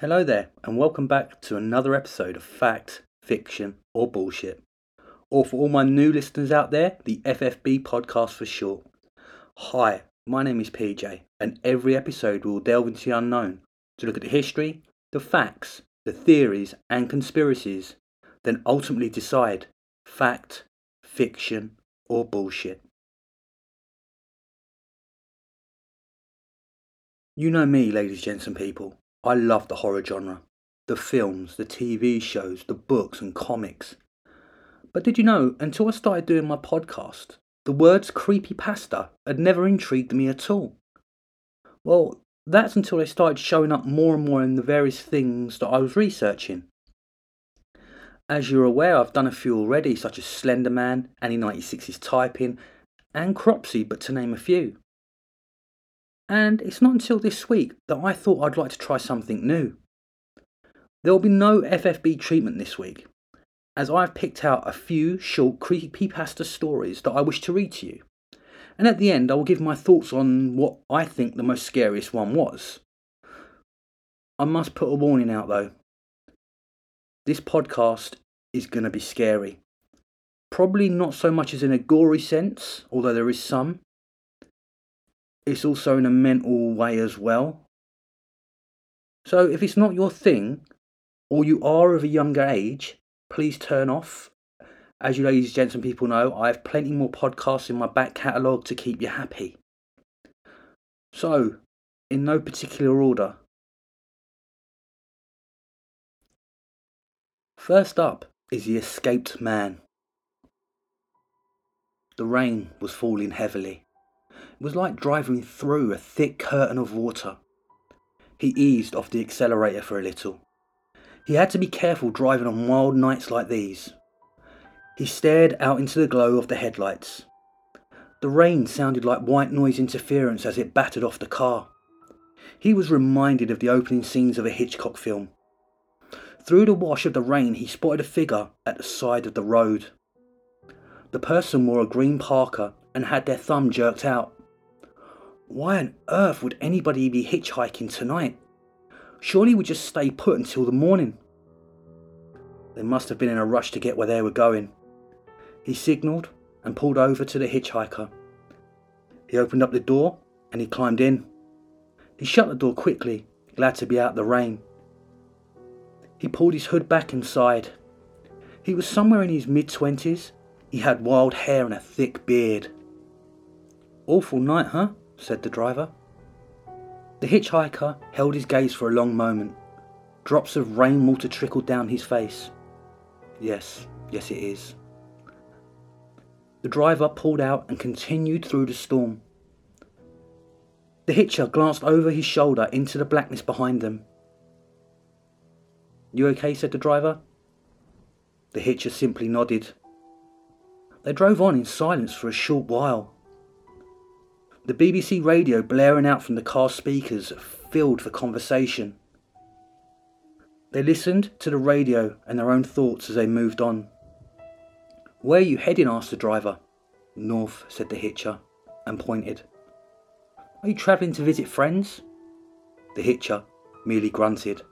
Hello there, and welcome back to another episode of Fact, Fiction, or Bullshit. Or for all my new listeners out there, the FFB podcast for short. Hi, my name is PJ, and every episode we will delve into the unknown to look at the history, the facts, the theories, and conspiracies, then ultimately decide fact, fiction, or bullshit. You know me, ladies, gents, and people. I love the horror genre. The films, the TV shows, the books and comics. But did you know, until I started doing my podcast, the words creepy pasta had never intrigued me at all? Well, that's until they started showing up more and more in the various things that I was researching. As you're aware, I've done a few already, such as Slenderman, Annie 96's Typing, and Cropsy, but to name a few. And it's not until this week that I thought I'd like to try something new. There will be no FFB treatment this week, as I've picked out a few short creepypasta stories that I wish to read to you. And at the end, I will give my thoughts on what I think the most scariest one was. I must put a warning out though. This podcast is going to be scary. Probably not so much as in a gory sense, although there is some, it's also in a mental way as well. So if it's not your thing, or you are of a younger age, please turn off. As you ladies, gents, and people know, I have plenty more podcasts in my back catalogue to keep you happy. So, in no particular order. First up is the escaped man. The rain was falling heavily. Was like driving through a thick curtain of water. He eased off the accelerator for a little. He had to be careful driving on wild nights like these. He stared out into the glow of the headlights. The rain sounded like white noise interference as it battered off the car. He was reminded of the opening scenes of a Hitchcock film. Through the wash of the rain, he spotted a figure at the side of the road. The person wore a green parka and had their thumb jerked out. Why on earth would anybody be hitchhiking tonight? Surely we'd just stay put until the morning. They must have been in a rush to get where they were going. He signalled and pulled over to the hitchhiker. He opened up the door and he climbed in. He shut the door quickly, glad to be out of the rain. He pulled his hood back inside. He was somewhere in his mid twenties. He had wild hair and a thick beard. Awful night, huh? Said the driver. The hitchhiker held his gaze for a long moment. Drops of rainwater trickled down his face. Yes, yes, it is. The driver pulled out and continued through the storm. The hitcher glanced over his shoulder into the blackness behind them. You okay? said the driver. The hitcher simply nodded. They drove on in silence for a short while. The BBC radio blaring out from the car speakers filled the conversation. They listened to the radio and their own thoughts as they moved on. Where are you heading? asked the driver. North, said the hitcher, and pointed. Are you travelling to visit friends? The hitcher merely grunted.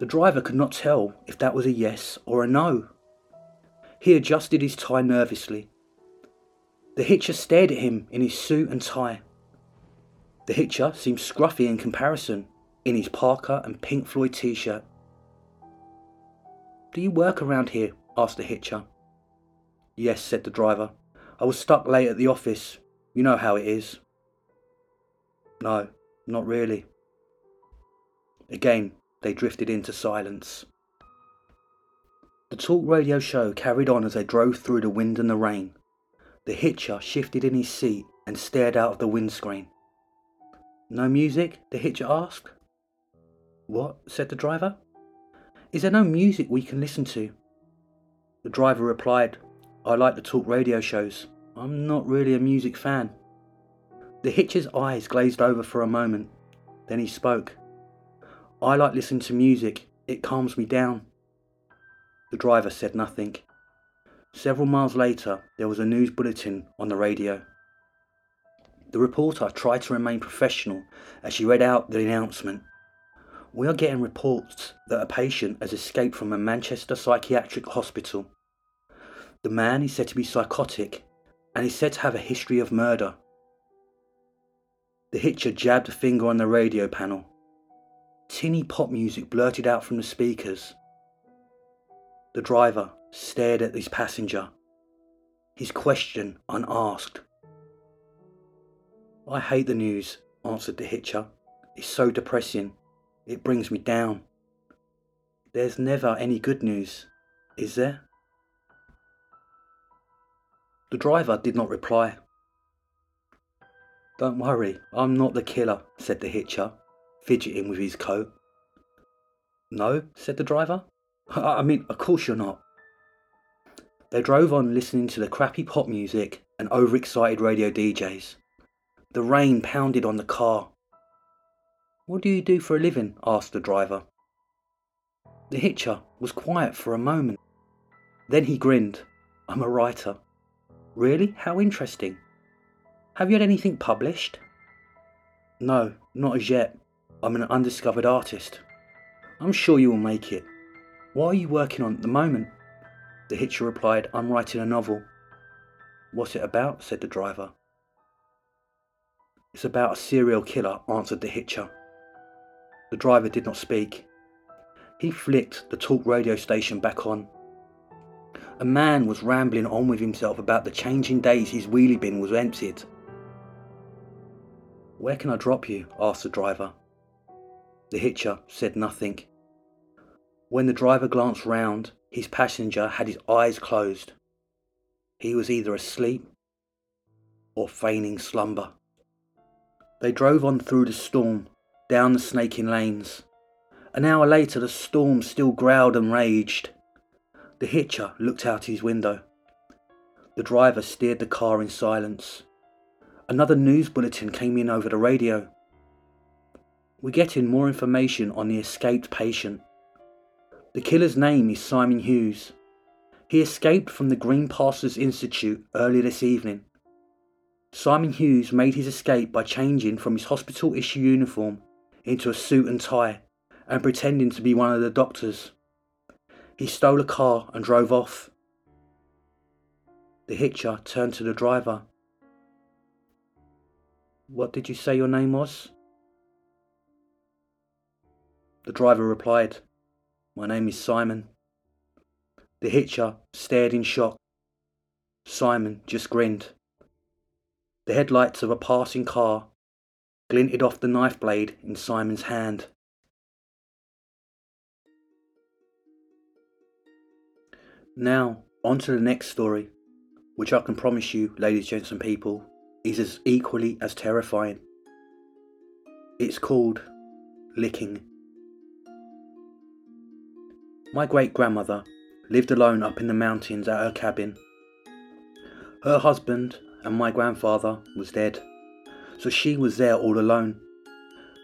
The driver could not tell if that was a yes or a no. He adjusted his tie nervously the hitcher stared at him in his suit and tie. The hitcher seemed scruffy in comparison, in his parka and Pink Floyd t shirt. Do you work around here? asked the hitcher. Yes, said the driver. I was stuck late at the office. You know how it is. No, not really. Again, they drifted into silence. The talk radio show carried on as they drove through the wind and the rain. The hitcher shifted in his seat and stared out of the windscreen. No music? the hitcher asked. What? said the driver. Is there no music we can listen to? The driver replied, I like to talk radio shows. I'm not really a music fan. The hitcher's eyes glazed over for a moment. Then he spoke. I like listening to music. It calms me down. The driver said nothing. Several miles later, there was a news bulletin on the radio. The reporter tried to remain professional as she read out the announcement. We are getting reports that a patient has escaped from a Manchester psychiatric hospital. The man is said to be psychotic and is said to have a history of murder. The hitcher jabbed a finger on the radio panel. Tinny pop music blurted out from the speakers. The driver stared at his passenger, his question unasked. I hate the news, answered the hitcher. It's so depressing. It brings me down. There's never any good news, is there? The driver did not reply. Don't worry, I'm not the killer, said the hitcher, fidgeting with his coat. No, said the driver. I mean, of course you're not. They drove on listening to the crappy pop music and overexcited radio DJs. The rain pounded on the car. What do you do for a living? asked the driver. The hitcher was quiet for a moment. Then he grinned. I'm a writer. Really? How interesting. Have you had anything published? No, not as yet. I'm an undiscovered artist. I'm sure you will make it. What are you working on at the moment? The hitcher replied, I'm writing a novel. What's it about? said the driver. It's about a serial killer, answered the hitcher. The driver did not speak. He flicked the talk radio station back on. A man was rambling on with himself about the changing days his wheelie bin was emptied. Where can I drop you? asked the driver. The hitcher said nothing. When the driver glanced round, his passenger had his eyes closed. He was either asleep or feigning slumber. They drove on through the storm, down the snaking lanes. An hour later, the storm still growled and raged. The hitcher looked out his window. The driver steered the car in silence. Another news bulletin came in over the radio. We're getting more information on the escaped patient. The killer's name is Simon Hughes. He escaped from the Green Pastures Institute earlier this evening. Simon Hughes made his escape by changing from his hospital issue uniform into a suit and tie and pretending to be one of the doctors. He stole a car and drove off. The hitcher turned to the driver. What did you say your name was? The driver replied, My name is Simon. The hitcher stared in shock. Simon just grinned. The headlights of a passing car glinted off the knife blade in Simon's hand. Now, on to the next story, which I can promise you, ladies, gents, and people, is as equally as terrifying. It's called licking. My great grandmother lived alone up in the mountains at her cabin. Her husband and my grandfather was dead, so she was there all alone.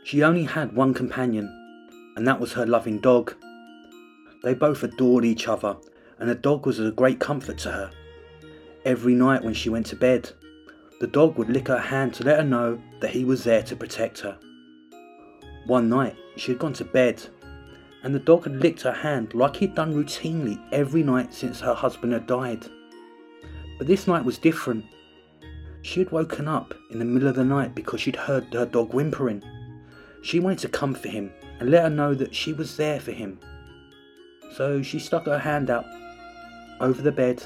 She only had one companion, and that was her loving dog. They both adored each other, and the dog was a great comfort to her. Every night when she went to bed, the dog would lick her hand to let her know that he was there to protect her. One night, she had gone to bed, and the dog had licked her hand like he'd done routinely every night since her husband had died. But this night was different. She had woken up in the middle of the night because she'd heard her dog whimpering. She wanted to comfort him and let her know that she was there for him. So she stuck her hand out over the bed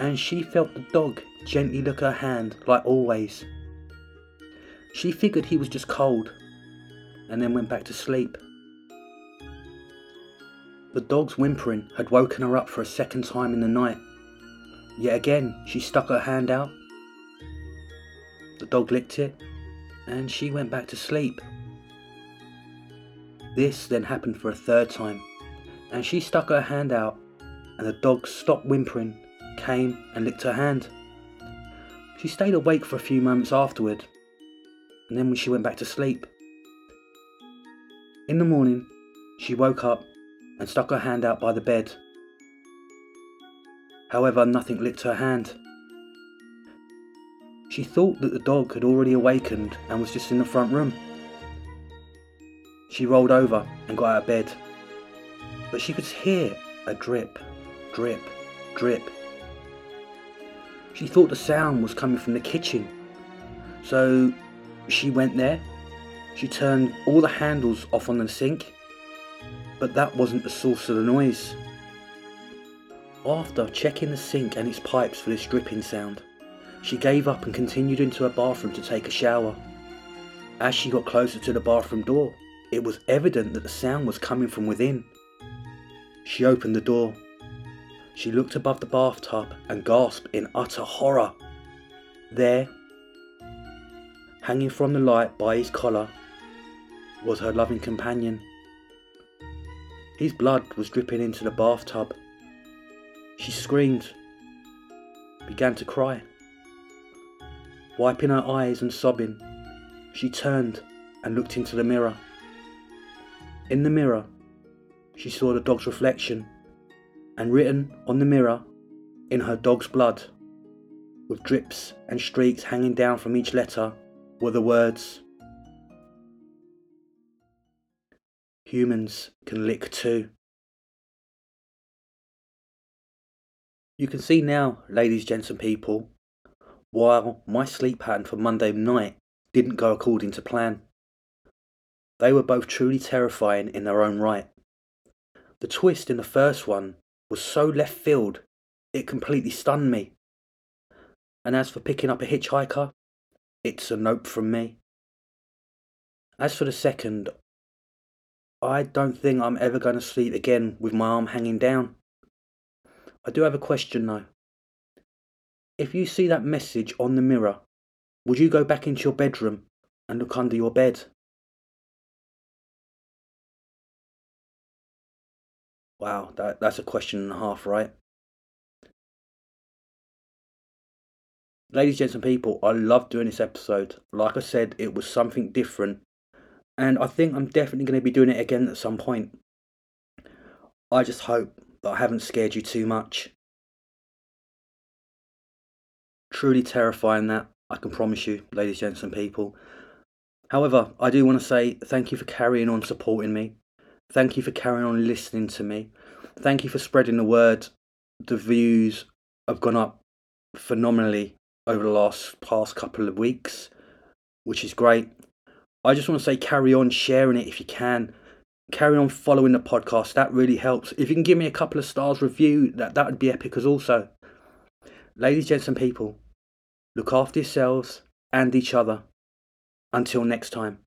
and she felt the dog gently lick her hand like always. She figured he was just cold and then went back to sleep. The dog's whimpering had woken her up for a second time in the night. Yet again, she stuck her hand out. The dog licked it, and she went back to sleep. This then happened for a third time, and she stuck her hand out, and the dog stopped whimpering, came and licked her hand. She stayed awake for a few moments afterward, and then she went back to sleep. In the morning, she woke up and stuck her hand out by the bed. However, nothing licked her hand. She thought that the dog had already awakened and was just in the front room. She rolled over and got out of bed. But she could hear a drip, drip, drip. She thought the sound was coming from the kitchen. So she went there. She turned all the handles off on the sink. But that wasn't the source of the noise. After checking the sink and its pipes for this dripping sound, she gave up and continued into her bathroom to take a shower. As she got closer to the bathroom door, it was evident that the sound was coming from within. She opened the door. She looked above the bathtub and gasped in utter horror. There, hanging from the light by his collar, was her loving companion. His blood was dripping into the bathtub. She screamed, began to cry. Wiping her eyes and sobbing, she turned and looked into the mirror. In the mirror, she saw the dog's reflection, and written on the mirror, in her dog's blood, with drips and streaks hanging down from each letter, were the words Humans can lick too. You can see now, ladies, gents, and people, while my sleep pattern for Monday night didn't go according to plan. They were both truly terrifying in their own right. The twist in the first one was so left field, it completely stunned me. And as for picking up a hitchhiker, it's a nope from me. As for the second, I don't think I'm ever going to sleep again with my arm hanging down. I do have a question though. If you see that message on the mirror, would you go back into your bedroom and look under your bed? Wow, that, that's a question and a half, right? Ladies, gents, and people, I love doing this episode. Like I said, it was something different, and I think I'm definitely going to be doing it again at some point. I just hope that I haven't scared you too much. Truly terrifying that, I can promise you, ladies, and people. However, I do want to say thank you for carrying on supporting me. Thank you for carrying on listening to me. Thank you for spreading the word. The views have gone up phenomenally over the last past couple of weeks, which is great. I just want to say carry on sharing it if you can. Carry on following the podcast. That really helps. If you can give me a couple of stars review, that, that would be epic as also. Ladies, gents, and people, look after yourselves and each other. Until next time.